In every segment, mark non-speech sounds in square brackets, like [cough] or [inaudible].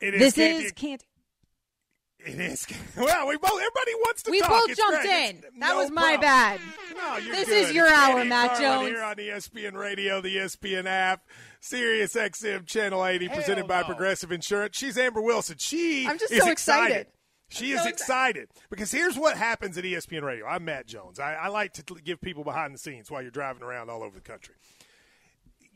It This Candy- is can't. It is. [laughs] Well, we both. Everybody wants to We talk. both It's jumped great. in. It's That no was my problem. bad. No, you're This good. is your It's hour, Canty Matt Carlin Jones. Here on ESPN Radio, the ESPN app, Sirius XM Channel 80, presented by Progressive Insurance. She's Amber Wilson. She I'm just is so excited. excited. She I'm is so excited because here's what happens at ESPN Radio. I'm Matt Jones. I, I like to give people behind the scenes while you're driving around all over the country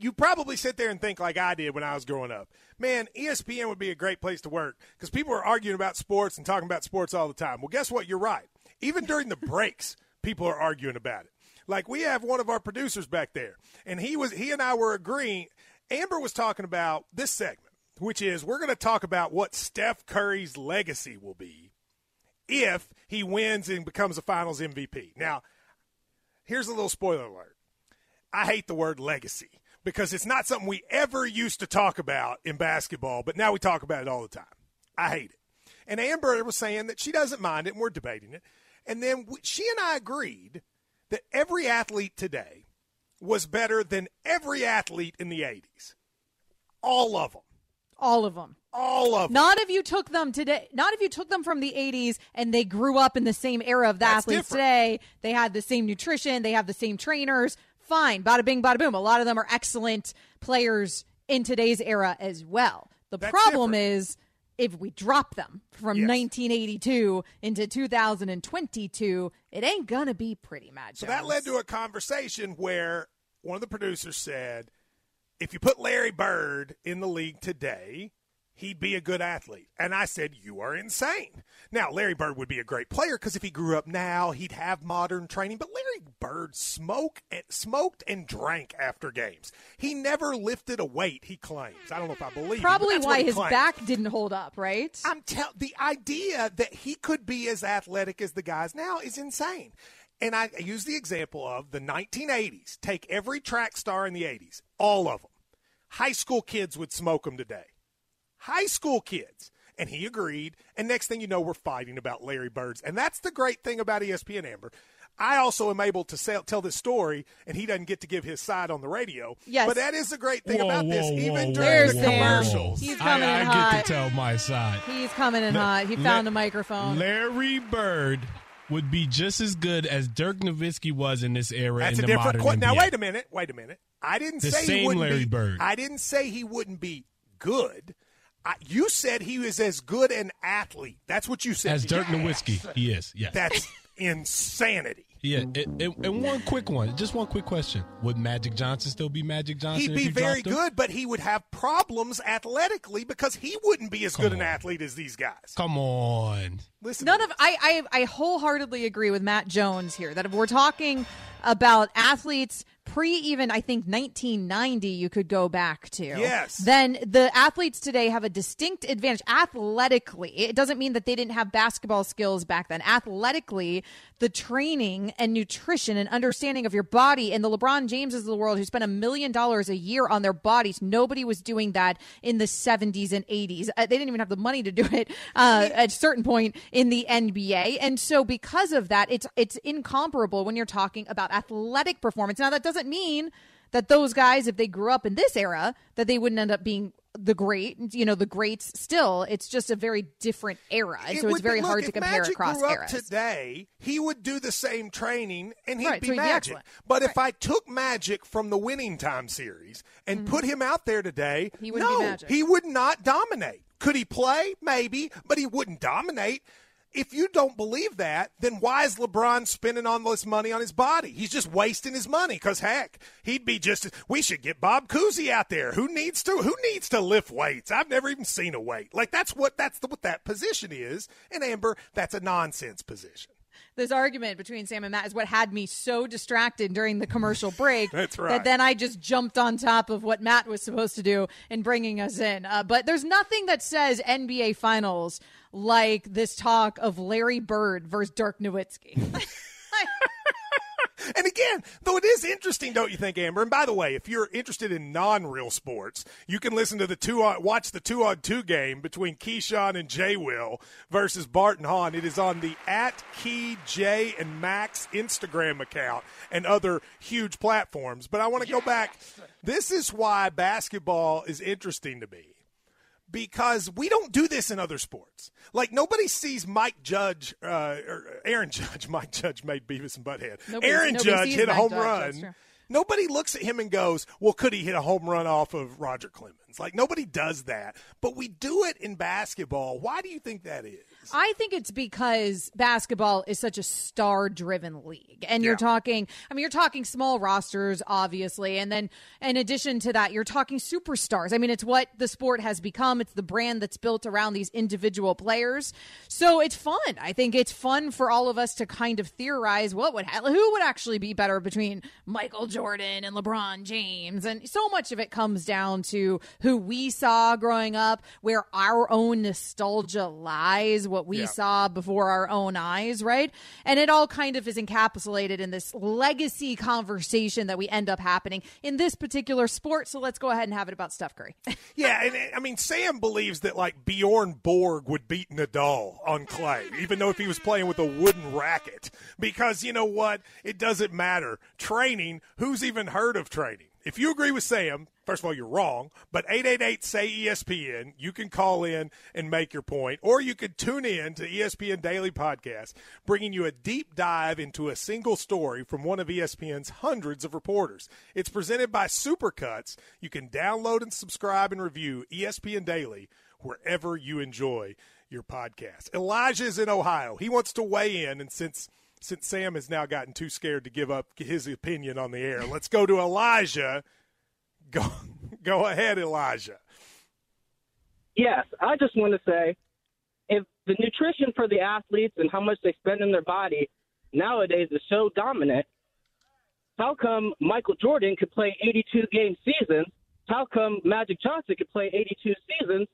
you probably sit there and think like I did when I was growing up. Man, ESPN would be a great place to work because people are arguing about sports and talking about sports all the time. Well, guess what? You're right. Even during the breaks, people are arguing about it. Like we have one of our producers back there, and he was he and I were agreeing. Amber was talking about this segment, which is we're going to talk about what Steph Curry's legacy will be if he wins and becomes a Finals MVP. Now, here's a little spoiler alert. I hate the word legacy because it's not something we ever used to talk about in basketball, but now we talk about it all the time. I hate it. And Amber was saying that she doesn't mind it, and we're debating it. And then we, she and I agreed that every athlete today was better than every athlete in the 80s. All of them. All of them. All of them. Not if you took them today. Not if you took them from the 80s and they grew up in the same era of the That's athletes different. today. They had the same nutrition. They have the same trainers. Fine. Bada bing, bada boom. A lot of them are excellent players in today's era as well. The That's problem different. is if we drop them from Yes. 1982 into 2022, it ain't going to be pretty, Matt So that led to a conversation where one of the producers said, if you put Larry Bird in the league today, he'd be a good athlete. And I said, you are insane. Now, Larry Bird would be a great player because if he grew up now, he'd have modern training. But Larry Bird smoke and, smoked and drank after games. He never lifted a weight, he claims. I don't know if I believe him, Probably what why his claims. back didn't hold up, right? I'm tell the idea that he could be as athletic as the guys now is insane. And I use the example of the 1980s. Take every track star in the 80s, all of them. High school kids would smoke them today. High school kids. And he agreed. And next thing you know, we're fighting about Larry Birds. And that's the great thing about ESPN, Amber. I also am able to sell, tell this story, and he doesn't get to give his side on the radio. Yes. But that is the great thing Whoa, about this. whoa, Even whoa, during the Sam. commercials. He's I, coming I in get hot. to tell my side. He's coming in Le- hot. He le- found a microphone. Larry Bird would be just as good as Dirk Nowitzki was in this era That's in a the different modern question. Now wait a minute. Wait a minute. I didn't The say he wouldn't Larry be. Bird. I didn't say he wouldn't be good. I, you said he was as good an athlete. That's what you said. As Dirk Nowitzki, he is. Yes. That's insanity. [laughs] yeah. And, and, and one quick one, just one quick question: Would Magic Johnson still be Magic Johnson? He'd if be you very dropped him? good, but he would have problems athletically because he wouldn't be as Come good an athlete as these guys. Come on. Listen, None of. I, I I wholeheartedly agree with Matt Jones here that if we're talking about athletes pre even I think 1990 you could go back to. Yes. Then the athletes today have a distinct advantage athletically. It doesn't mean that they didn't have basketball skills back then. Athletically, the training and nutrition and understanding of your body and the LeBron Jameses of the world who spent a million dollars a year on their bodies. Nobody was doing that in the 70s and 80s. Uh, they didn't even have the money to do it uh, at a certain point in the NBA. And so because of that, it's it's incomparable when you're talking about athletic performance. Now that doesn't mean that those guys, if they grew up in this era, that they wouldn't end up being the great, you know, the greats still. It's just a very different era. And It so it's very be- look, hard to compare Magic across grew up eras. Today, he would do the same training and he'd Right, be so he'd be Magic. excellent. but if I took Magic from the winning time series and put him out there today, Mm-hmm. He be no, Magic. he would not dominate. Could he play? Maybe, but he wouldn't dominate. If you don't believe that, then why is LeBron spending all this money on his body? He's just wasting his money. Because heck, he'd be just. We should get Bob Cousy out there. Who needs to? Who needs to lift weights? I've never even seen a weight. Like that's what that's the, what that position is. And Amber, that's a nonsense position. this argument between Sam and Matt is what had me so distracted during the commercial [laughs] break. That's right. That then I just jumped on top of what Matt was supposed to do in bringing us in. Uh, but there's nothing that says NBA Finals like this talk of Larry Bird versus Dirk Nowitzki. [laughs] [laughs] And again, though it is interesting, don't you think, Amber? And by the way, if you're interested in non-real sports, you can listen to the two on, watch the two on two game between Keyshawn and Jay Will versus Barton Hahn. It is on the at Key J and Max Instagram account and other huge platforms. But I want to go back. This is why basketball is interesting to me because we don't do this in other sports. Like nobody sees Mike Judge, uh, or Aaron [laughs] Judge. Mike Judge made Beavis and Butthead. Nobody- Aaron nobody Judge hit a Mike home Judge, run. Nobody looks at him and goes, "Well, could he hit a home run off of Roger Clemens?" Like nobody does that, but we do it in basketball. Why do you think that is? I think it's because basketball is such a star driven league. And you're talking, I mean, you're talking small rosters, obviously. And then in addition to that, you're talking superstars. I mean, it's what the sport has become, it's the brand that's built around these individual players. So it's fun. I think it's fun for all of us to kind of theorize what would, who would actually be better between Michael Jordan and LeBron James. And so much of it comes down to who we saw growing up, where our own nostalgia lies, what we Yeah. saw before our own eyes, right? And it all kind of is encapsulated in this legacy conversation that we end up happening in this particular sport. So let's go ahead and have it about Steph Curry. [laughs] Yeah, and I mean Sam believes that like Bjorn Borg would beat Nadal on clay, even though if he was playing with a wooden racket, because you know what? It doesn't matter. Training. Who's even heard of training? If you agree with Sam, first of all, you're wrong. But 888 say ESPN. You can call in and make your point, or you could tune in to ESPN Daily Podcast, bringing you a deep dive into a single story from one of ESPN's hundreds of reporters. It's presented by Supercuts. You can download and subscribe and review ESPN Daily wherever you enjoy your podcast. Elijah is in Ohio. He wants to weigh in, and since since Sam has now gotten too scared to give up his opinion on the air, let's go to Elijah. Go, [laughs] go ahead, Elijah. Yes, I just want to say if the nutrition for the athletes and how much they spend in their body nowadays is so dominant, how come Michael Jordan could play 82 game seasons? How come Magic Johnson could play 82 seasons?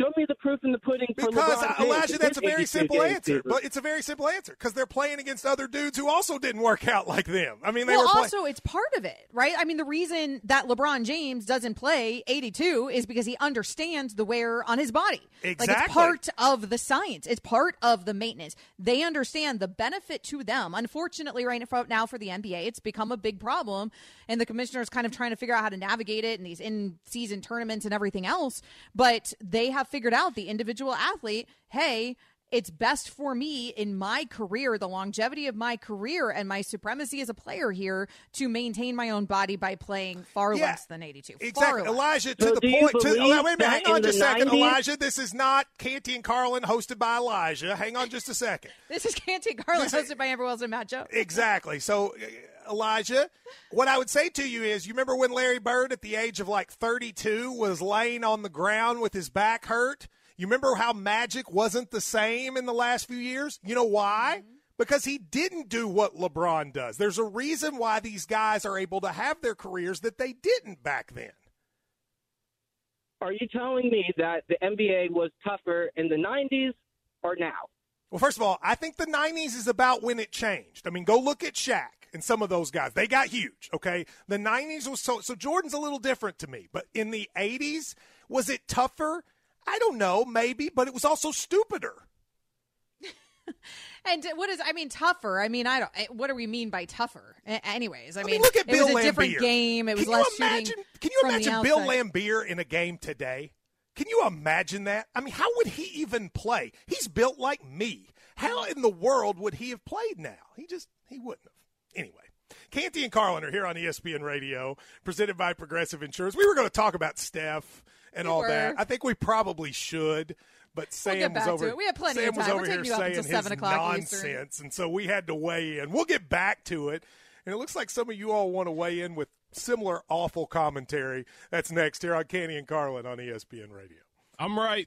Show me the proof in the pudding for Because LeBron James Elijah, that's a very simple answer. seasons. But it's a very simple answer because they're playing against other dudes who also didn't work out like them. I mean, they well, were playing. also, it's part of it, right? I mean, the reason that LeBron James doesn't play 82 is because he understands the wear on his body. Like, Exactly. it's part of the science, it's part of the maintenance. They understand the benefit to them. Unfortunately, right now for the NBA, it's become a big problem, and the commissioner is kind of trying to figure out how to navigate it and these in season tournaments and everything else. But they have figured out the individual athlete, hey, it's best for me in my career, the longevity of my career and my supremacy as a player here to maintain my own body by playing far Yeah, less than 82. Far Exactly. Elijah. To So the point. To, oh, wait a minute. Hang on just a second, 90s Elijah. This is not Canty and Carlin, hosted by Elijah. Hang on just a second. [laughs] This is Canty Carlin, Listen- hosted by Amber Wilson and Matt Joe. Exactly. So, Elijah, what I would say to you is, you remember when Larry Bird, at the age of like 32, was laying on the ground with his back hurt? You remember how Magic wasn't the same in the last few years? You know why? Mm-hmm. Because he didn't do what LeBron does. There's a reason why these guys are able to have their careers that they didn't back then. Are you telling me that the NBA was tougher in the 90s or now? Well, first of all, I think the 90s is about when it changed. I mean, go look at Shaq and some of those guys. They got huge, okay? The 90s was so so Jordan's a little different to me, but in the 80s, was it tougher? I don't know, maybe, but it was also stupider. [laughs] And what is, I mean, tougher? I mean, I don't, eh, what do we mean by tougher? A- Anyways, I, I mean, mean, look at it Bill was a Laimbeer. different game. It was can less you imagine, shooting. Can you imagine Bill. Laimbeer in a game today? Can you imagine that? I mean, how would he even play? He's built like me. How in the world would he have played now? He just he wouldn't have. Anyway, Canty and Carlin are here on ESPN Radio, presented by Progressive Insurance. We were going to talk about Steph and We all were. that. I think we probably should, but We'll Sam was over. We have plenty Sam of was time. over We're here you up saying until his 7 o'clock Eastern. nonsense, and so we had to weigh in. We'll get back to it. And it looks like some of you all want to weigh in with similar awful commentary. That's next here on Canty and Carlin on ESPN Radio. I'm right.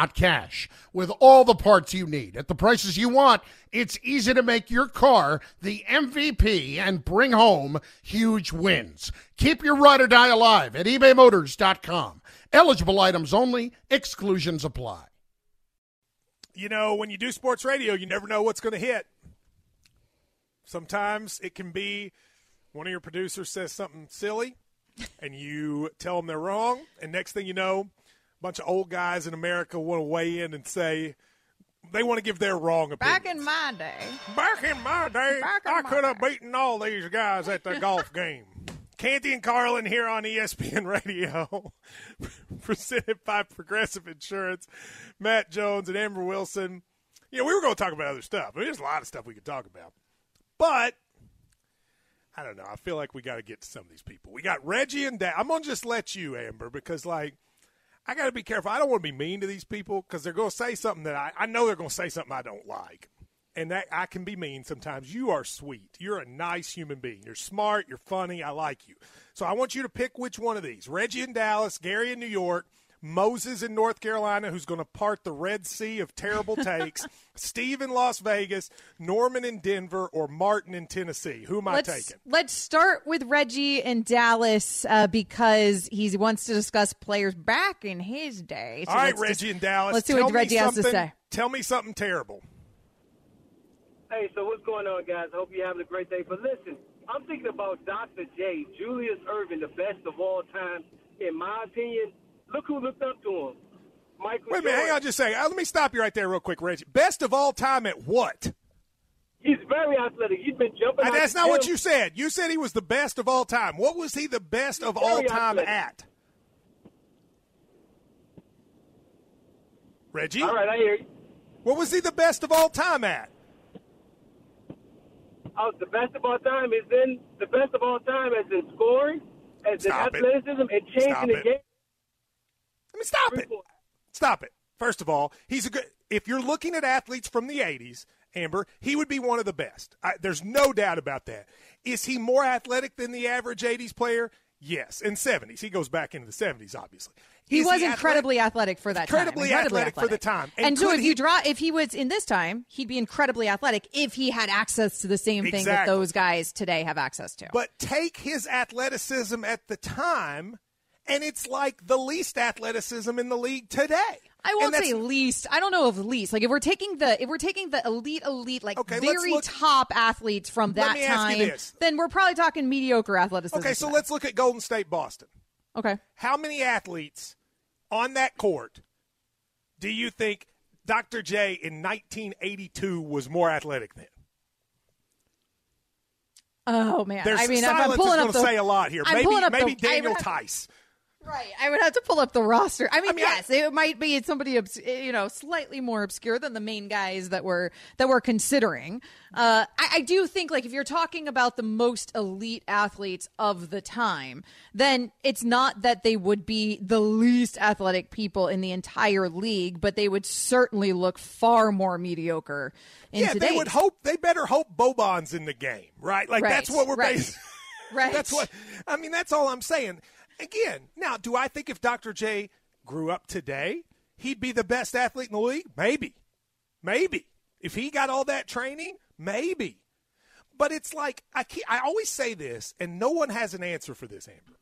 cash. With all the parts you need at the prices you want, it's easy to make your car the MVP and bring home huge wins. Keep your ride or die alive at ebaymotors.com. Eligible items only, exclusions apply. You know, when you do sports radio, you never know what's going to hit. Sometimes it can be one of your producers says something silly and you tell them they're wrong, and next thing you know, bunch of old guys in America want to weigh in and say they want to give their wrong opinion. Back in my day. Back in my day, Back in I my could have beaten all these guys at the golf [laughs] game. Canty and Carlin here on ESPN Radio, [laughs] presented by Progressive Insurance. Matt Jones and Amber Wilson. You know, we were going to talk about other stuff. I mean, there's a lot of stuff we could talk about, but I don't know. I feel like we got to get to some of these people. We got Reggie and Dad. I'm going to just let you, Amber, because like I got to be careful. I don't want to be mean to these people because they're going to say something that I, I know they're going to say something I don't like. And that I can be mean sometimes. You are sweet. You're a nice human being. You're smart. You're funny. I like you. So I want you to pick which one of these Reggie in Dallas, Gary in New York, Moses in North Carolina, who's going to part the Red Sea of terrible takes, [laughs] Steve in Las Vegas, Norman in Denver, or Martin in Tennessee. Who am I Let's taking? let's start with Reggie in Dallas uh, because he wants to discuss players back in his day. So All right, Reggie just- in Dallas. Let's see tell what me Reggie has to something- say. Tell me something terrible. Hey, so what's going on, guys? I hope you're having a great day. But listen, I'm thinking about Dr. J, Julius Erving, the best of all time. In my opinion, look who looked up to him. Michael Wait a minute, hang on just a second. Uh, let me stop you right there real quick, Reggie. Best of all time at what? He's very athletic. He's been jumping. Uh, that's not what you said. You said he was the best of all time. What was he the best of all time athletic. at? Reggie? All right, I hear you. What was he the best of all time at? Oh, the best of all time is in the best of all time as in scoring, as Stop in athleticism, and changing Stop the it. game. Let me stop it. Stop it. First of all, he's a good. If you're looking at athletes from the '80s, Amber, he would be one of the best. I, there's no doubt about that. Is he more athletic than the average '80s player? Yes, in '70s. He goes back into the '70s, obviously. He Is was athletic? incredibly athletic for that Incredibly time. Incredibly athletic for the time. And And, so if he- you draw, if he was in this time, he'd be incredibly athletic if he had access to the same thing that those guys today have access to. But take his athleticism at the time, and it's like the least athleticism in the league today. I And won't that's- say least. I don't know of least. Like if we're taking the if we're taking the elite, elite, like Okay, very look- top athletes from that time, then we're probably talking mediocre athleticism. Okay, so let's look at Golden State Boston. Okay. How many athletes on that court do you think Dr. J in 1982 was more athletic than? Oh man. There's I mean, if I'm silence is pulling going up to say a lot here. I'm maybe pulling maybe the, Daniel have- Theis. Right. I would have to pull up the roster. I mean, I mean, I- yes, it might be somebody obs- you know slightly more obscure than the main guys that we're that we're considering. Uh, I, I do think like if you're talking about the most elite athletes of the time, then it's not that they would be the least athletic people in the entire league, but they would certainly look far more mediocre in Yeah, today's. they would hope. They better hope Boban's in the game, right? Like Right, that's what we're right. basing. [laughs] Right. That's what I mean. That's all I'm saying. Again, now, do I think if Dr. J grew up today, he'd be the best athlete in the league? Maybe, maybe. If he got all that training, maybe. But it's like I I always say this, and no one has an answer for this, Amber.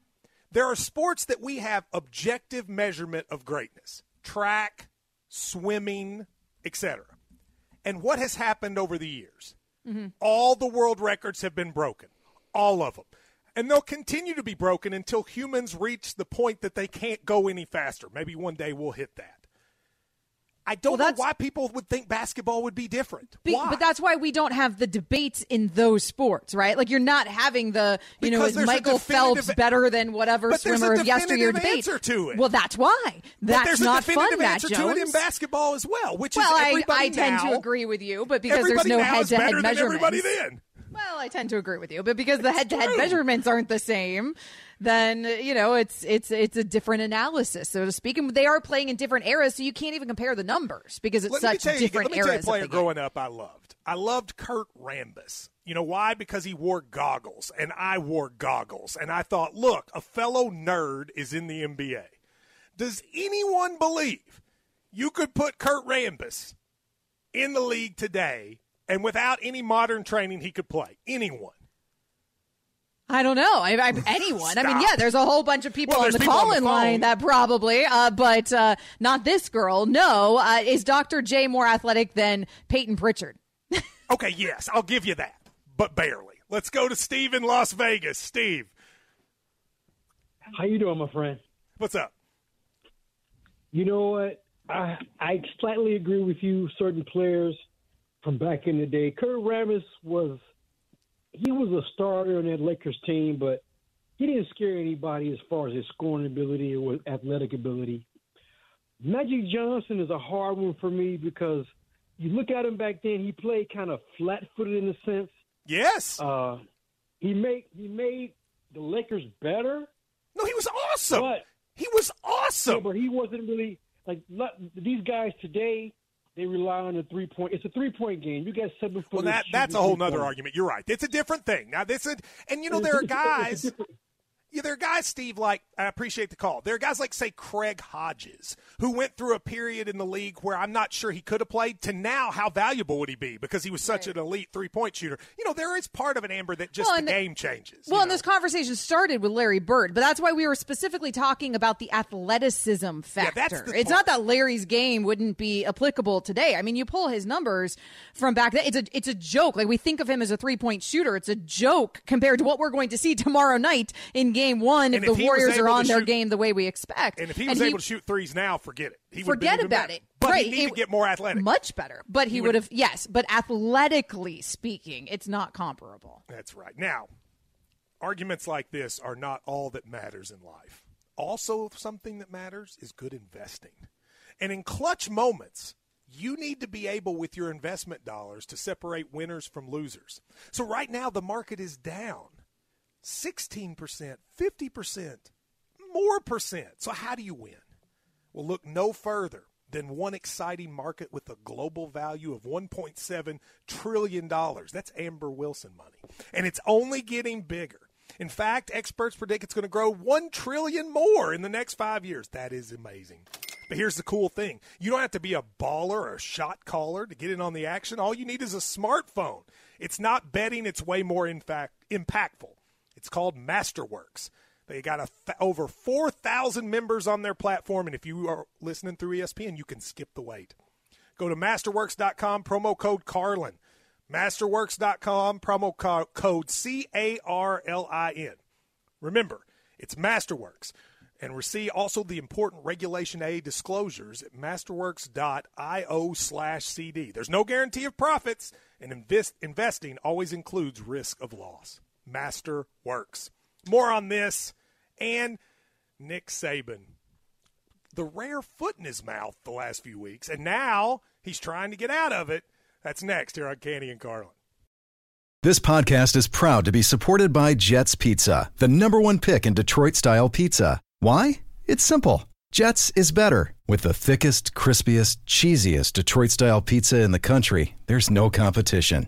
There are sports that we have objective measurement of greatness: track, swimming, etc. And what has happened over the years? Mm-hmm. All the world records have been broken, all of them. And they'll continue to be broken until humans reach the point that they can't go any faster. Maybe one day we'll hit that. I don't Well, know why people would think basketball would be different. Be-? But that's why we don't have the debates in those sports, right? Like you're not having the, you know, Because is Michael Phelps better than whatever swimmer of yesteryear debate? to it. Well, that's why. But That's there's not a definitive fun, Jones. to it in basketball as well, which well, is I, everybody I tend now, to agree with you, but because there's no head-to-head measurements. everybody then. Well, I tend to agree with you, but because the head-to-head measurements aren't the same, then you know it's it's it's a different analysis, so to speak. And they are playing in different eras, so you can't even compare the numbers because it's Let me such tell you, different let me tell you a player growing up I loved. I loved Kurt Rambis. You know why? Because he wore goggles, and I wore goggles, and I thought, look, a fellow nerd is in the NBA. Does anyone believe you could put Kurt Rambis in the league today, and without any modern training, he could play? Anyone? I don't know. I, I, anyone. I mean, yeah, there's a whole bunch of people Well, on the people on the call-in line that probably, uh, but uh, not this girl. No, uh, is Dr. J more athletic than Payton Pritchard? [laughs] Okay, yes, I'll give you that, but barely. Let's go to Steve in Las Vegas. Steve, How you doing, my friend? what's up? You know what? I I slightly agree with you. Certain players from back in the day, Kurt Rambis was he was a starter in that Lakers team, but he didn't scare anybody as far as his scoring ability or athletic ability. Magic Johnson is a hard one for me because you look at him back then. He played kind of flat-footed in a sense. Yes. Uh, he made he made the Lakers better. no, he was awesome. But he was Yeah, awesome. but he wasn't really like these guys today. They rely on the three point. It's a three point game. You got seven. Well, that that's a whole nother argument. You're right. It's a different thing. Now, this is, and you know, there are guys. Yeah, there are guys, Steve, like, I appreciate the call. There are guys like, say, Craig Hodges, who went through a period in the league where I'm not sure he could have played, to now, how valuable would he be because he was such an elite three point shooter? You know, there is part of an Amber that just Well, the game changes. Well, and know. this conversation started with Larry Bird, but that's why we were specifically talking about the athleticism factor. that's the it's part. not that Larry's game wouldn't be applicable today. I mean, you pull his numbers from back then; it's a it's a joke. Like we think of him as a three point shooter. It's a joke compared to what we're going to see tomorrow night in Game One if And the if he was Warriors are on to their game the way we expect. and if he was able to shoot threes now, forget it. He forget about better. it. But right. he need It- to get more athletic. Much better. But he, He would- have, yes. But athletically speaking, it's not comparable. That's right. Now, arguments like this are not all that matters in life. Also, something that matters is good investing. And in clutch moments, you need to be able with your investment dollars to separate winners from losers. So right now the market is down 16%, 50%, more percent. So how do you win? Well, look no further than one exciting market with a global value of $1.7 trillion. That's Amber Wilson money. And it's only getting bigger. In fact, experts predict it's going to grow 1 trillion more in the next 5 years. That is amazing. But here's the cool thing. You don't have to be a baller or a shot caller to get in on the action. All you need is a smartphone. It's not betting, it's way more in fact impactful. It's called Masterworks. They got over 4,000 members on their platform, and if you are listening through ESPN, you can skip the wait. Go to masterworks.com, promo code Carlin. Masterworks.com, promo co- code C A R L I N. Remember, it's Masterworks. And receive also the important Regulation A disclosures at masterworks.io slash CD. There's no guarantee of profits, and invest, investing always includes risk of loss. Masterworks. More on this and Nick Saban. The rare foot in his mouth the last few weeks, and now he's trying to get out of it. That's next here on Canty and Carlin. This podcast is proud to be supported by Jets Pizza, the number one pick in Detroit style pizza. Why? It's simple. Jets is better. With the thickest, crispiest, cheesiest Detroit style pizza in the country, there's no competition.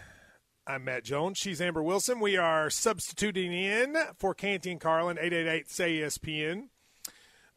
I'm Matt Jones. She's Amber Wilson. We are substituting in for Canty and Carlin, 888 say ESPN.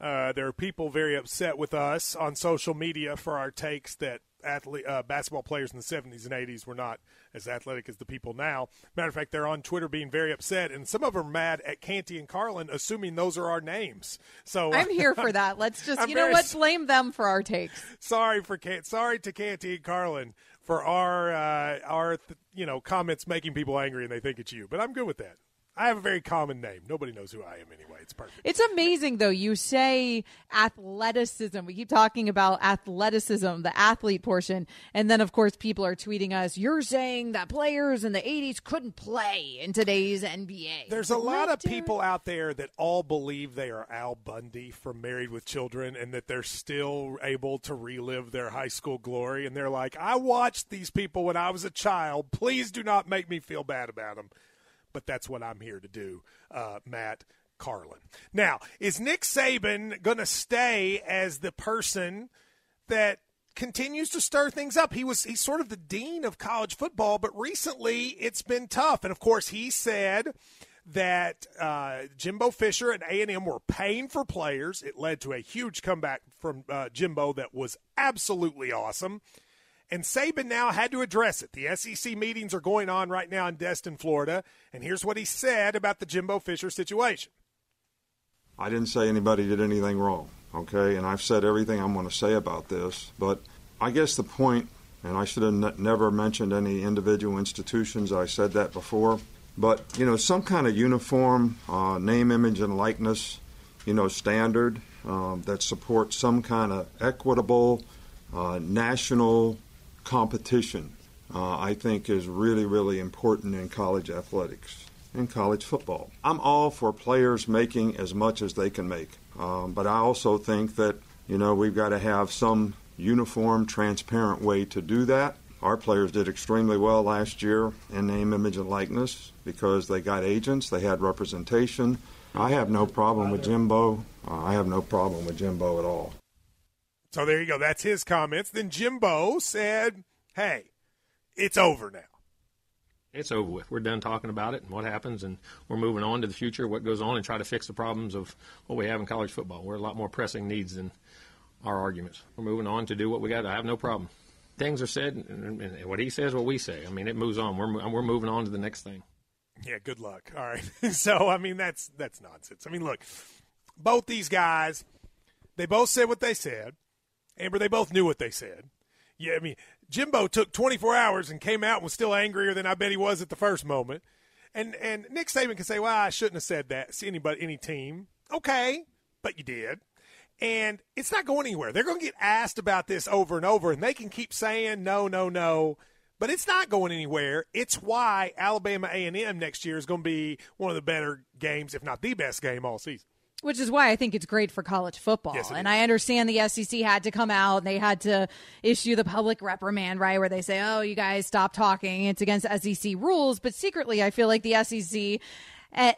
Uh, there are people very upset with us on social media for our takes that athlete, uh, basketball players in the 70s and 80s were not as athletic as the people now. Matter of fact, they're on Twitter being very upset, and some of them are mad at Canty and Carlin, assuming those are our names. So [laughs] I'm here for that. Let's [laughs] just, I'm you know what, blame them for our takes. sorry for Can- sorry to Canty and Carlin for our uh, our you know comments making people angry and they think it's you, but I'm good with that. I have a very common name. Nobody knows who I am anyway. It's perfect. It's amazing, though. You say athleticism. We keep talking about athleticism, the athlete portion. And then, of course, people are tweeting us, you're saying that players in the 80s couldn't play in today's NBA. There's a lot of people out there that all believe they are Al Bundy from Married with Children and that they're still able to relive their high school glory. And they're like, I watched these people when I was a child. Please do not make me feel bad about them. But that's what I'm here to do, uh, Matt Carlin. Now, is Nick Saban going to stay as the person that continues to stir things up. He was he's sort of the dean of college football, but recently it's been tough. And of course, he said that uh, Jimbo Fisher and A and M were paying for players. It led to a huge comeback from uh, Jimbo that was absolutely awesome. And Saban now had to address it. The SEC meetings are going on right now in Destin, Florida. And here's what he said about the Jimbo Fisher situation. I didn't say anybody did anything wrong, okay? And I've said everything I'm going to say about this. But I guess the point, and I should have ne- never mentioned any individual institutions, I said that before. But, you know, some kind of uniform uh, name, image, and likeness, you know, standard um, that supports some kind of equitable uh, national competition, uh, I think is really, really important in college athletics in college football. I'm all for players making as much as they can make, um, but I also think that you know we've got to have some uniform, transparent way to do that. Our players did extremely well last year in name, image, and likeness because they got agents, they had representation. I have no problem with Jimbo. Uh, I have no problem with Jimbo at all. So there you go. That's his comments. Then Jimbo said, "Hey, it's over now." it's over with. We're done talking about it and what happens, and we're moving on to the future, what goes on, and try to fix the problems of what we have in college football. We're a lot more pressing needs than our arguments. We're moving on to do what we got. I have no problem. Things are said, and, and what he says, what we say. I mean, it moves on. We're we're moving on to the next thing. Yeah, good luck. All right. [laughs] so I mean that's that's nonsense. I mean, look, both these guys, they both said what they said. Amber, they both knew what they said. Yeah, I mean, Jimbo took 24 hours and came out and was still angrier than I bet he was at the first moment. And and Nick Saban can say, "Well, I shouldn't have said that." See anybody, any team? Okay, but you did. And it's not going anywhere. They're going to get asked about this over and over, and they can keep saying no, no, no, but it's not going anywhere. It's why Alabama A&M next year is going to be one of the better games, if not the best game all season. Which is why I think it's great for college football. Yes, and is. I understand the SEC had to come out and they had to issue the public reprimand, right? Where they say, oh, you guys stop talking. It's against SEC rules. But secretly, I feel like the SEC.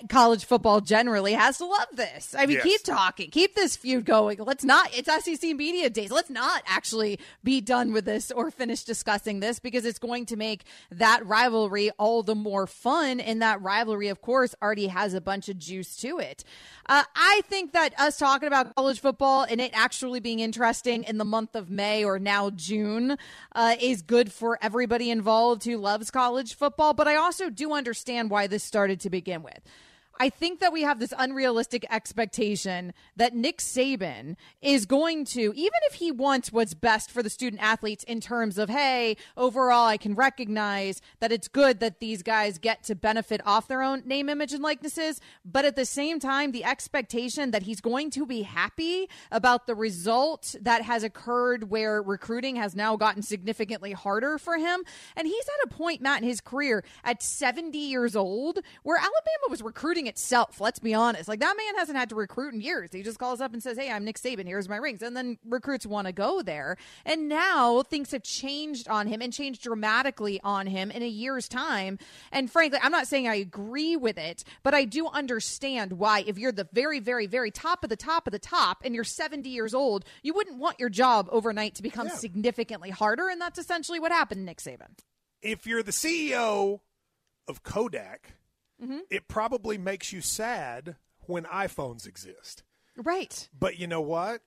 College football generally has to love this. I mean, Yes. keep talking, keep this feud going. Let's not, it's SEC media days. Let's not actually be done with this or finish discussing this because it's going to make that rivalry all the more fun. And that rivalry, of course, already has a bunch of juice to it. Uh, I think that us talking about college football and it actually being interesting in the month of May or now June uh, is good for everybody involved who loves college football. But I also do understand why this started to begin with. I think that we have this unrealistic expectation that Nick Saban is going to, even if he wants what's best for the student athletes in terms of, hey, overall, I can recognize that it's good that these guys get to benefit off their own name, image, and likenesses. But at the same time, the expectation that he's going to be happy about the result that has occurred where recruiting has now gotten significantly harder for him. And he's at a point, Matt, in his career at 70 years old where Alabama was recruiting itself. Let's be honest. Like that man hasn't had to recruit in years. He just calls up and says, Hey, I'm Nick Saban. Here's my rings. And then recruits want to go there. And now things have changed on him and changed dramatically on him in a year's time. And frankly, I'm not saying I agree with it, but I do understand why if you're the very, very, very top of the top of the top and you're 70 years old, you wouldn't want your job overnight to become significantly harder. And that's essentially what happened to Nick Saban. If you're the CEO of Kodak, Mm-hmm. it probably makes you sad when iPhones exist. Right. But you know what?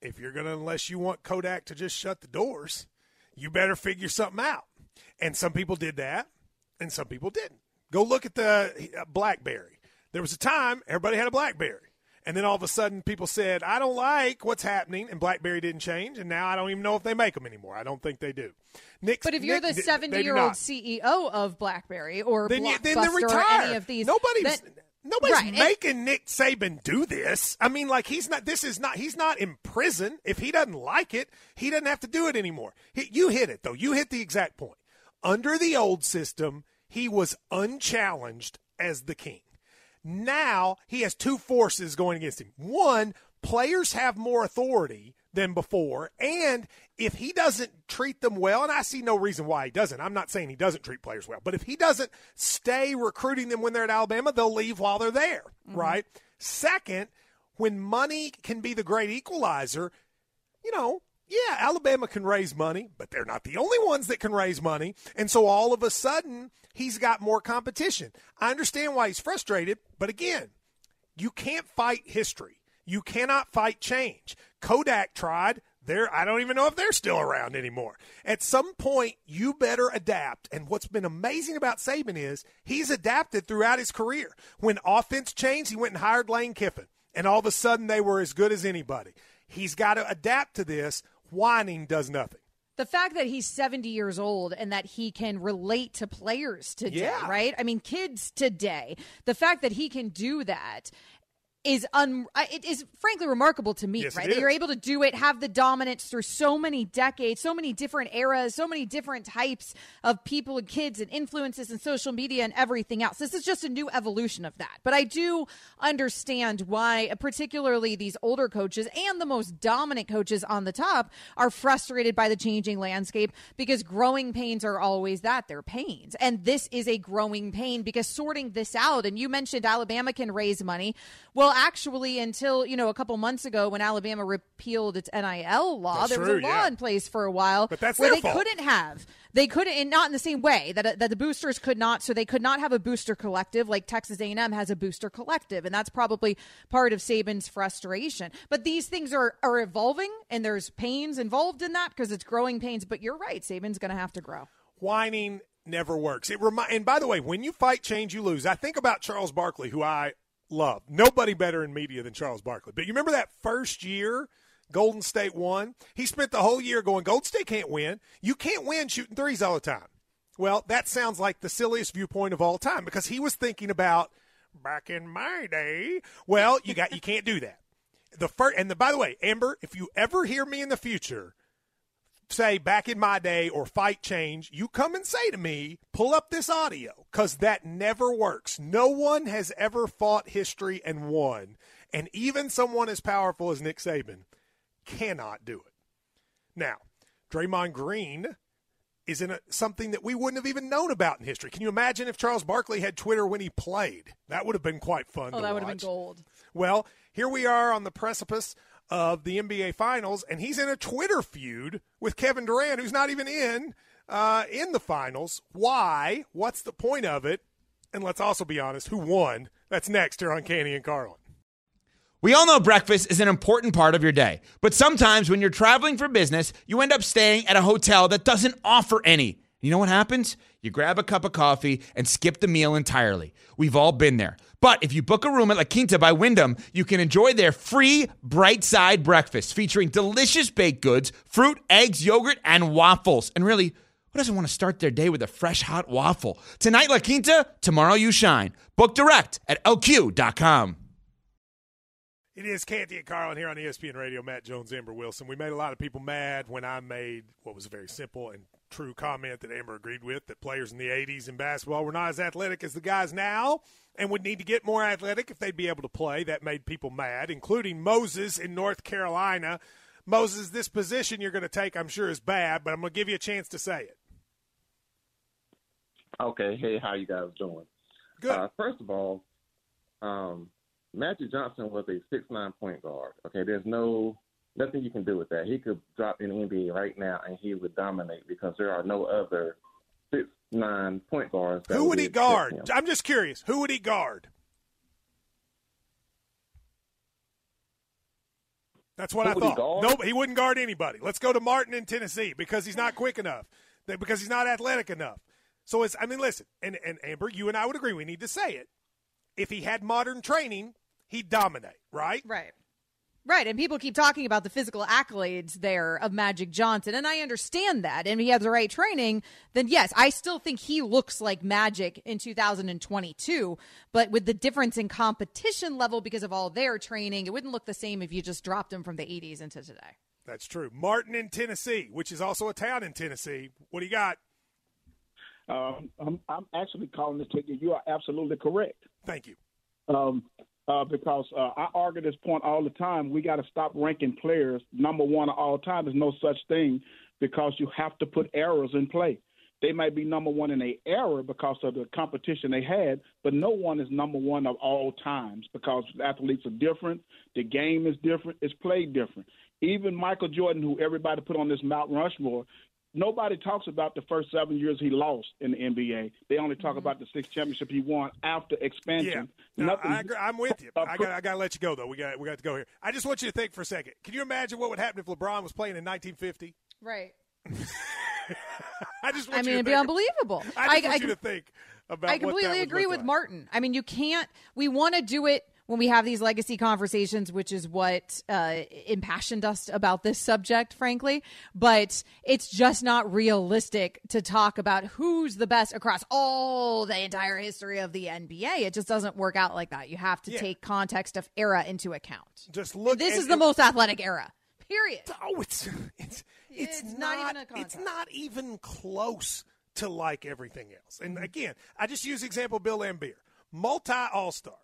If you're going to, unless you want Kodak to just shut the doors, you better figure something out. And some people did that, and some people didn't. Go look at the uh, BlackBerry. There was a time everybody had a BlackBerry. And then all of a sudden, people said, I don't like what's happening, and BlackBerry didn't change, and now I don't even know if they make them anymore. I don't think they do. Nick, but if you're Nick, the they 70 do year old. CEO of BlackBerry or then, Blockbuster then or any of these, Nobody's nobody's Right, and- making Nick Saban do this. I mean, like he's not. This is not. He's not in prison. If he doesn't like it, he doesn't have to do it anymore. He, you hit it though. You hit the exact point. Under the old system, he was unchallenged as the king. Now he has two forces going against him. One, players have more authority than before, and if he doesn't treat them well, and I see no reason why he doesn't. I'm not saying he doesn't treat players well, but if he doesn't stay recruiting them when they're at Alabama, they'll leave while they're there, mm-hmm. right? Second, when money can be the great equalizer, you know, yeah, Alabama can raise money, but they're not the only ones that can raise money. And so all of a sudden, he's got more competition. I understand why he's frustrated, but again, you can't fight history. You cannot fight change. Kodak tried. They're, I don't even know if they're still around anymore. At some point, you better adapt. And what's been amazing about Saban is he's adapted throughout his career. When offense changed, he went and hired Lane Kiffin, and all of a sudden they were as good as anybody. He's got to adapt to this. Whining does nothing. the fact that he's 70 years old and that he can relate to players today, Yeah. right? I mean, kids today, the fact that he can do that is un it is frankly remarkable to me, Yes, right? That is. you're able to do it, have the dominance through so many decades, so many different eras, so many different types of people and kids and influences and social media and everything else. This is just a new evolution of that. But I do understand why uh, particularly these older coaches and the most dominant coaches on the top are frustrated by the changing landscape because growing pains are always that they're pains and this is a growing pain because sorting this out and you mentioned alabama can raise money well actually until you know a couple months ago when alabama repealed its nil law That's there was true, a law yeah. in place for a while But that's where they fault. couldn't have they couldn't and not in the same way that, that the boosters could not so they could not have a booster collective like texas a&m has a booster collective and that's probably part of saban's frustration but these things are, are evolving and there's pains involved in that because it's growing pains but you're right saban's going to have to grow whining never works. It remi- and by the way, when you fight change, you lose. I think about Charles Barkley, who I love. Nobody better in media than Charles Barkley. But you remember that first year Golden State won? He spent the whole year going, Golden State can't win. You can't win shooting threes all the time. Well, that sounds like the silliest viewpoint of all time because he was thinking about back in my day. Well, you got you can't do that. The first and the, by the way, Amber, if you ever hear me in the future say back in my day or fight change, you come and say to me, pull up this audio because that never works. No one has ever fought history and won. And even someone as powerful as Nick Saban cannot do it. Now, Draymond Green is in a, something that we wouldn't have even known about in history. Can you imagine if Charles Barkley had Twitter when he played? That would have been quite fun oh that would have been gold Well, here we are on the precipice of the NBA Finals, and he's in a Twitter feud with Kevin Durant, who's not even in uh, in the finals. Why? What's the point of it? And let's also be honest, who won? That's next here on Canty and Carlin. We all know breakfast is an important part of your day, but sometimes when you're traveling for business, you end up staying at a hotel that doesn't offer any. You know what happens? You grab a cup of coffee and skip the meal entirely. We've all been there. But if you book a room at La Quinta by Wyndham, you can enjoy their free bright side breakfast featuring delicious baked goods, fruit, eggs, yogurt, and waffles. And really, who doesn't want to start their day with a fresh hot waffle? Tonight, La Quinta, tomorrow, you shine. Book direct at lq.com. It is Canty and Carlin here on ESPN Radio. Matt Jones, Amber Wilson. We made a lot of people mad when I made what was a very simple and true comment that Amber agreed with that players in the 80s in basketball were not as athletic as the guys now and would need to get more athletic if they'd be able to play. That made people mad, including Moses in North Carolina. Moses, this position you're going to take, I'm sure, is bad, but I'm going to give you a chance to say it. Okay, hey, how you guys doing? Good. Uh, first of all, um, Magic Johnson was a six nine point guard. Okay, there's no nothing you can do with that. He could drop in the NBA right now and he would dominate because there are no other six nine point guards. Who would he be able to guard? him. I'm just curious. Who would he guard? That's what Who I would he thought. guard? No, he wouldn't guard anybody. Let's go to Martin in Tennessee because he's not quick enough, because he's not athletic enough. So it's. I mean, listen, and, and Amber, you and I would agree. We need to say it. If he had modern training, he'd dominate. Right. Right. Right, and people keep talking about the physical accolades there of Magic Johnson, and I understand that. And if he has the right training, then yes, I still think he looks like Magic in 2022. But with the difference in competition level because of all their training, it wouldn't look the same if you just dropped him from the 80s into today. That's true. Martin in Tennessee, which is also a town in Tennessee. What do you got? Um, I'm, I'm actually calling this ticket. You are absolutely correct. Thank you. Um, uh, because uh, I argue this point all the time. We got to stop ranking players number one of all time. There's no such thing because you have to put errors in play. They might be number one in a error because of the competition they had, but no one is number one of all times because athletes are different. The game is different. It's played different. Even Michael Jordan, who everybody put on this Mount Rushmore, nobody talks about the first seven years he lost in the NBA. They only talk mm-hmm. about the six championship he won after Yeah, expansion. no, Nothing- I agree. I'm with you. I got, I got to let you go though. We got, we got to go here. I just want you to think for a second. Can you imagine what would happen if LeBron was playing in 1950? Right. [laughs] I just. I mean, you it'd to be think- unbelievable. I just I- want I you to think about. I what that completely agree with like. Martin. I mean, you can't. We want to do it when we have these legacy conversations, which is what uh, impassioned us about this subject, frankly. But it's just not realistic to talk about who's the best across all the entire history of the NBA. It just doesn't work out like that. You have to Yeah. take context of era into account. Just look. This is the most athletic era. Period. Oh, it's it's it's, It's not, not even a it's not even close to like everything else. And again, I just use example Bill Laimbeer, multi All Star.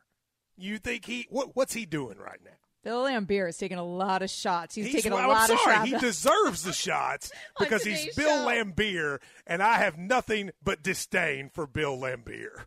You think he what, what's he doing right now? Bill Laimbeer is taking a lot of shots. He's, taking a well, lot I'm of sorry, shots. he [laughs] deserves the shots because he's Bill show. Laimbeer, and I have nothing but disdain for Bill Laimbeer.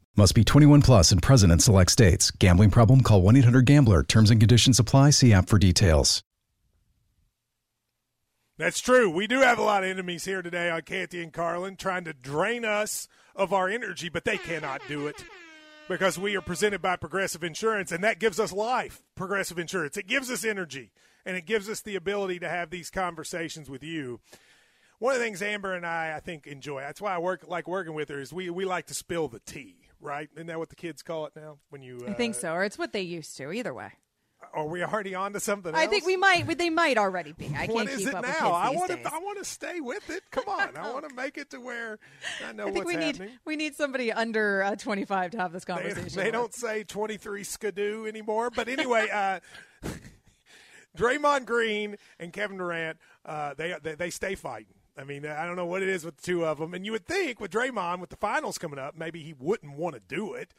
Must be 21 plus and present in select states. Gambling problem? Call 1 800 Gambler. Terms and conditions apply. See app for details. That's true. We do have a lot of enemies here today on Canty and Carlin trying to drain us of our energy, but they cannot do it because we are presented by Progressive Insurance, and that gives us life. Progressive Insurance. It gives us energy, and it gives us the ability to have these conversations with you. One of the things Amber and I, I think, enjoy. That's why I work like working with her. Is we we like to spill the tea, right? Isn't that what the kids call it now? When you, uh, I think so, or it's what they used to. Either way. Are we already on to something? I think we might. They might already be. I [laughs] can't What is keep it up with now? I want to. I want to stay with it. Come on, I want to [laughs] make it to where I know I think what's we happening. need we need somebody under uh, 25 to have this conversation. they with. don't say twenty three skidoo anymore. But anyway, uh, [laughs] Draymond Green and Kevin Durant, uh, they, they they stay fighting. I mean, I don't know what it is with the two of them. And you would think with Draymond, with the finals coming up, maybe he wouldn't want to do it,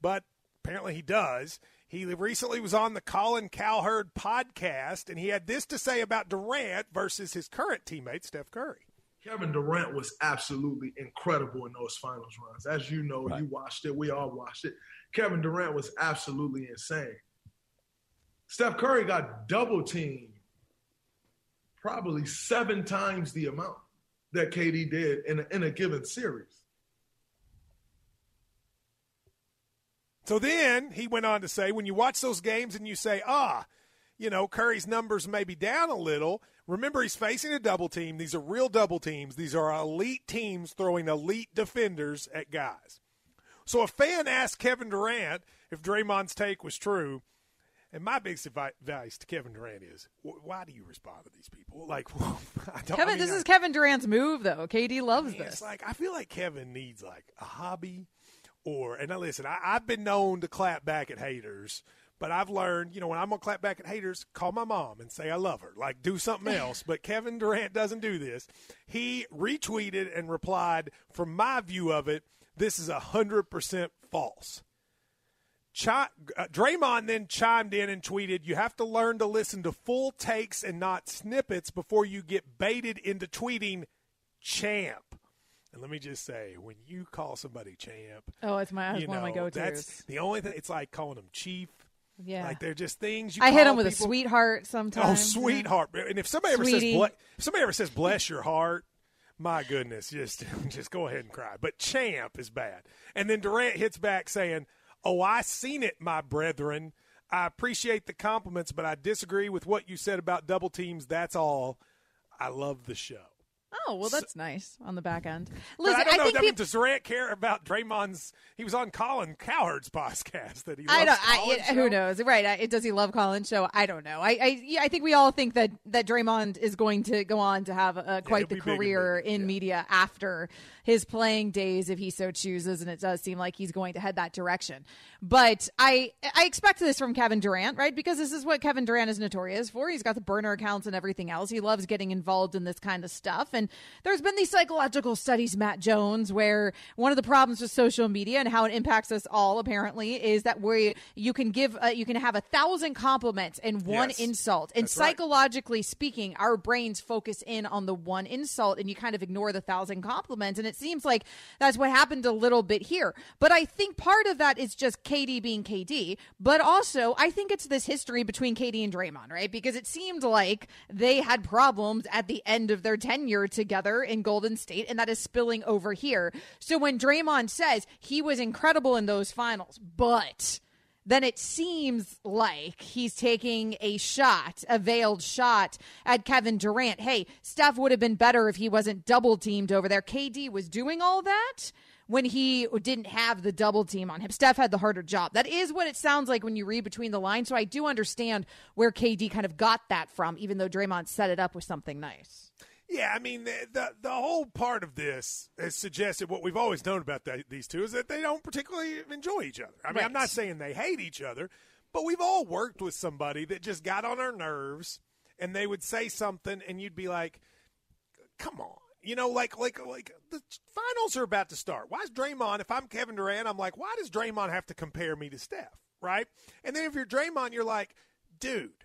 but apparently he does. He recently was on the Colin Cowherd podcast, and he had this to say about Durant versus his current teammate Steph Curry. Kevin Durant was absolutely incredible in those finals runs. As you know, you watched it. We all watched it. Kevin Durant was absolutely insane. Steph Curry got double teamed probably seven times the amount that KD did in a, in a given series. So then he went on to say, when you watch those games and you say, ah, you know, Curry's numbers may be down a little. Remember, he's facing a double team. These are real double teams. These are elite teams throwing elite defenders at guys. So a fan asked Kevin Durant if Draymond's take was true. And my biggest advice to Kevin Durant is, wh- why do you respond to these people? Like, [laughs] I don't. Kevin, I mean, this I- is Kevin Durant's move, though. KD loves it's this. like I feel like Kevin needs like a hobby, or and now listen, I, I've been known to clap back at haters, but I've learned, you know, when I'm gonna clap back at haters, call my mom and say I love her, like do something [laughs] else. but Kevin Durant doesn't do this. He retweeted and replied, from my view of it, this is a hundred percent false. Chi- uh, Draymond then chimed in and tweeted, "You have to learn to listen to full takes and not snippets before you get baited into tweeting champ." And let me just say, when you call somebody champ, Oh, it's my it's one of my go-tos. That's the only thing. It's like calling them chief. Yeah. like they're just things you. I hit them with people. a sweetheart sometimes. Oh, sweetheart! And if somebody ever says, if somebody ever says "bless your heart," my goodness, just [laughs] just go ahead and cry. But champ is bad. And then Durant hits back saying, "Oh, I seen it, my brethren. I appreciate the compliments, but I disagree with what you said about double teams. That's all. I love the show." Oh well, that's nice on the back end. Listen, I don't know. think I mean, peop- does Durant care about Draymond's? He was on Colin Cowherd's podcast that he. I don't. I, it, who knows? Right? I, does he love Colin's show? I don't know. I, I, I think we all think that that Draymond is going to go on to have uh, quite the he'll big career in media after his playing days, if he so chooses, and it does seem like he's going to head that direction. But I, I expect this from Kevin Durant, right? Because this is what Kevin Durant is notorious for. He's got the burner accounts and everything else. He loves getting involved in this kind of stuff. And there's been these psychological studies, Matt Jones, where one of the problems with social media and how it impacts us all apparently is that we you can give uh, you can have a thousand compliments and one Yes. insult. And That's right. psychologically speaking, our brains focus in on the one insult and you kind of ignore the thousand compliments. And it seems like that's what happened a little bit here. But I think part of that is just KD being KD. But also, I think it's this history between KD and Draymond, right? Because it seemed like they had problems at the end of their tenure together in Golden State, and that is spilling over here. So when Draymond says he was incredible in those finals, but then it seems like he's taking a shot, a veiled shot at Kevin Durant. Hey, Steph would have been better if he wasn't double teamed over there. KD was doing all that when he didn't have the double team on him. Steph had the harder job. That is what it sounds like when you read between the lines. So I do understand where KD kind of got that from, even though Draymond set it up with something nice. Yeah, I mean the, the the whole part of this has suggested what we've always known about the, these two is that they don't particularly enjoy each other. I mean, I'm not saying they hate each other, but we've all worked with somebody that just got on our nerves, and they would say something, and you'd be like, "Come on." You know, like like like the finals are about to start. Why is Draymond? If I'm Kevin Durant, I'm like, why does Draymond have to compare me to Steph? Right? And then if you're Draymond, you're like, dude,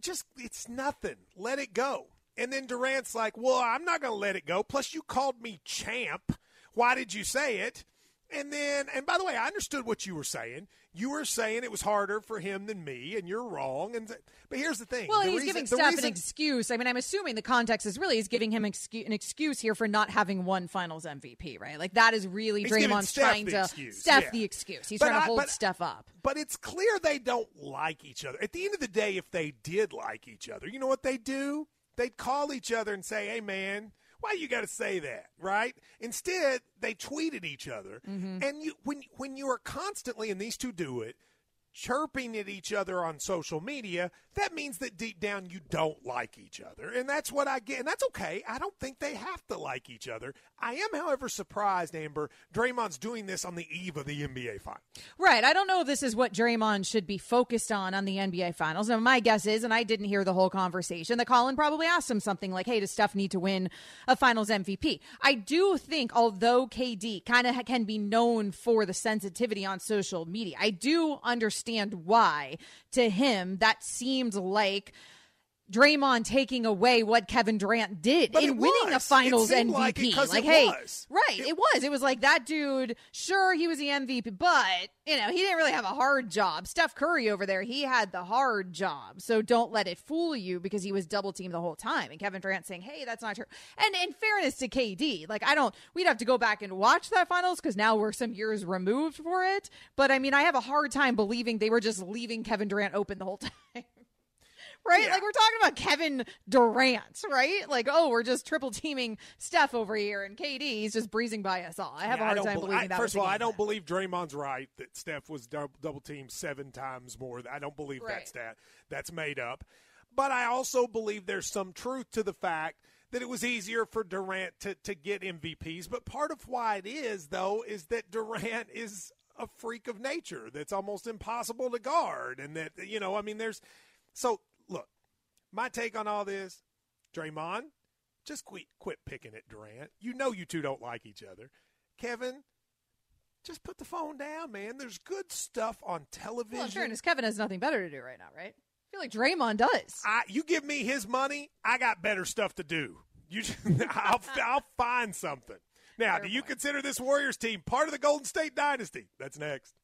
just it's nothing. Let it go. And then Durant's like, "Well, I'm not going to let it go. Plus, you called me champ. Why did you say it?" And then, and by the way, I understood what you were saying. You were saying it was harder for him than me, and you're wrong. And but here's the thing: Well, the he's reason- giving Steph reason- an excuse. I mean, I'm assuming the context is really he's giving him excu- an excuse here for not having won Finals MVP, right? Like that is really Draymond's trying to excuse, Steph yeah. the excuse. He's But trying to I- hold but- Steph up. But it's clear they don't like each other. At the end of the day, if they did like each other, you know what they do? They'd call each other and say, "Hey, man." Why you got to say that, right? Instead, they tweeted each other, Mm-hmm. and you when when you are constantly, and these two do it, chirping at each other on social media, that means that deep down you don't like each other. And that's what I get. And that's okay. I don't think they have to like each other. I am, however, surprised, Amber, Draymond's doing this on the eve of the NBA final. Right. I don't know if this is what Draymond should be focused on on the NBA Finals. Now, my guess is, and I didn't hear the whole conversation, that Colin probably asked him something like, hey, does Steph need to win a Finals MVP? I do think, although KD kind of can be known for the sensitivity on social media, I do understand why, to him, that seemed like. Draymond taking away what Kevin Durant did But in winning was. It finals MVP. like it it hey, was. right, it, was. It was like that dude. Sure, he was the MVP, but you know he didn't really have a hard job. Steph Curry over there, he had the hard job. So don't let it fool you because he was double teamed the whole time. And Kevin Durant saying, "Hey, that's not true." And in fairness to KD, like I don't, we'd have to go back and watch that finals because now we're some years removed for it. But I mean, I have a hard time believing they were just leaving Kevin Durant open the whole [laughs] time. Right? Like we're talking about Kevin Durant, right? Like, oh, we're just triple teaming Steph over here and KD, he's just breezing by us all. I have Yeah, a hard time bel- believing I- that. First of all, I don't believe Draymond's right that Steph was dou- double teamed seven times more. I don't believe Right. that stat. That's made up. But I also believe there's some truth to the fact that it was easier for Durant to, to get MVPs. But part of why it is, though, is that Durant is a freak of nature that's almost impossible to guard. And that, you know, I mean, there's. So, my take on all this Draymond, just quit, quit picking at Durant. You know you two don't like each other. Kevin, just put the phone down, man. There's good stuff on television. Well, in fairness, Kevin has nothing better to do right now, right? I feel like Draymond does. I, you give me his money, I got better stuff to do. You, [laughs] I'll, I'll find something. Now, do you consider this Warriors team part of the Golden State dynasty? That's next.